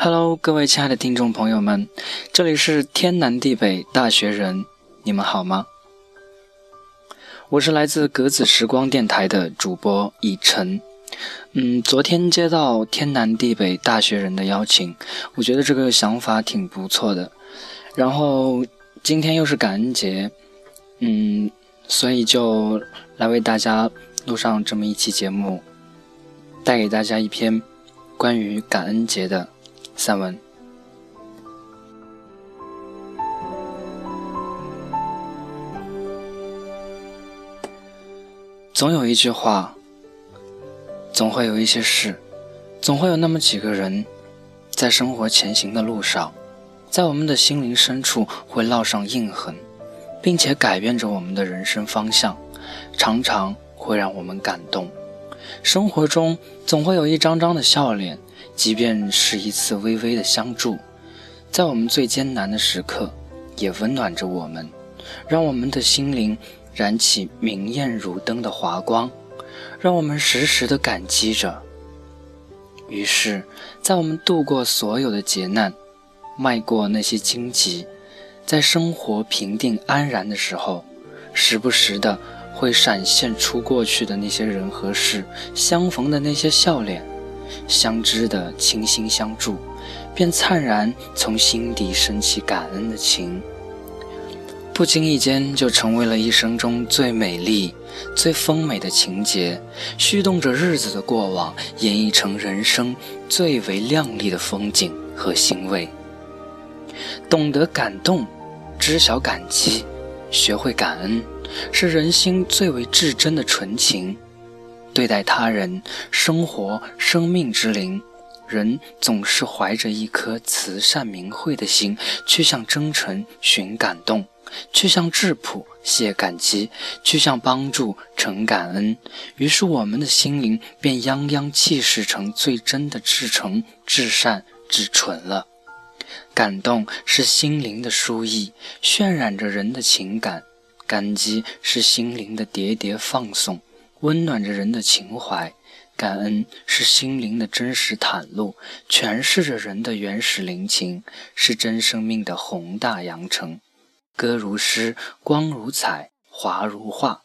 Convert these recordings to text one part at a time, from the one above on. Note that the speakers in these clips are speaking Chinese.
Hello，各位亲爱的听众朋友们，这里是天南地北大学人，你们好吗？我是来自格子时光电台的主播以晨。嗯，昨天接到天南地北大学人的邀请，我觉得这个想法挺不错的。然后今天又是感恩节，嗯，所以就来为大家录上这么一期节目，带给大家一篇关于感恩节的。散文。总有一句话，总会有一些事，总会有那么几个人，在生活前行的路上，在我们的心灵深处会烙上印痕，并且改变着我们的人生方向，常常会让我们感动。生活中总会有一张张的笑脸。即便是一次微微的相助，在我们最艰难的时刻，也温暖着我们，让我们的心灵燃起明艳如灯的华光，让我们时时的感激着。于是，在我们度过所有的劫难，迈过那些荆棘，在生活平定安然的时候，时不时的会闪现出过去的那些人和事，相逢的那些笑脸。相知的倾心相助，便灿然从心底升起感恩的情，不经意间就成为了一生中最美丽、最丰美的情节，驱动着日子的过往，演绎成人生最为亮丽的风景和欣慰。懂得感动，知晓感激，学会感恩，是人心最为至真的纯情。对待他人、生活、生命之灵，人总是怀着一颗慈善明慧的心，去向真诚寻感动，去向质朴谢感激，去向帮助承感恩。于是，我们的心灵便泱泱气势成最真的至诚、至善、至纯了。感动是心灵的书意，渲染着人的情感；感激是心灵的喋喋放送。温暖着人的情怀，感恩是心灵的真实袒露，诠释着人的原始灵情，是真生命的宏大扬程。歌如诗，光如彩，华如画。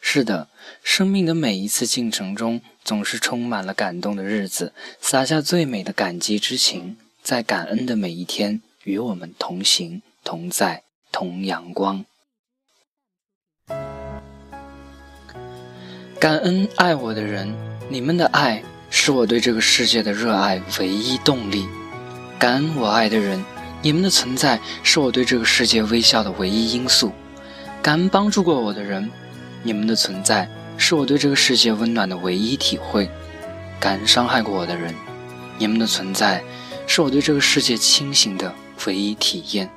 是的，生命的每一次进程中，总是充满了感动的日子，洒下最美的感激之情，在感恩的每一天，与我们同行同在同阳光。感恩爱我的人，你们的爱是我对这个世界的热爱唯一动力。感恩我爱的人，你们的存在是我对这个世界微笑的唯一因素。感恩帮助过我的人，你们的存在是我对这个世界温暖的唯一体会。感恩伤害过我的人，你们的存在是我对这个世界清醒的唯一体验。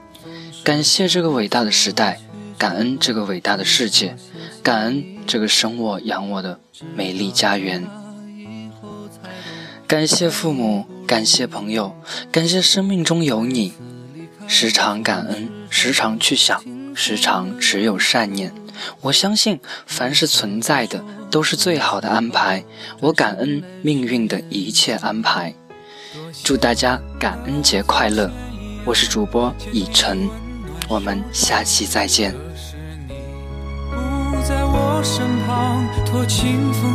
感谢这个伟大的时代，感恩这个伟大的世界。感恩这个生我养我的美丽家园，感谢父母，感谢朋友，感谢生命中有你。时常感恩，时常去想，时常持有善念。我相信，凡是存在的都是最好的安排。我感恩命运的一切安排。祝大家感恩节快乐！我是主播以晨，我们下期再见。身旁，托清风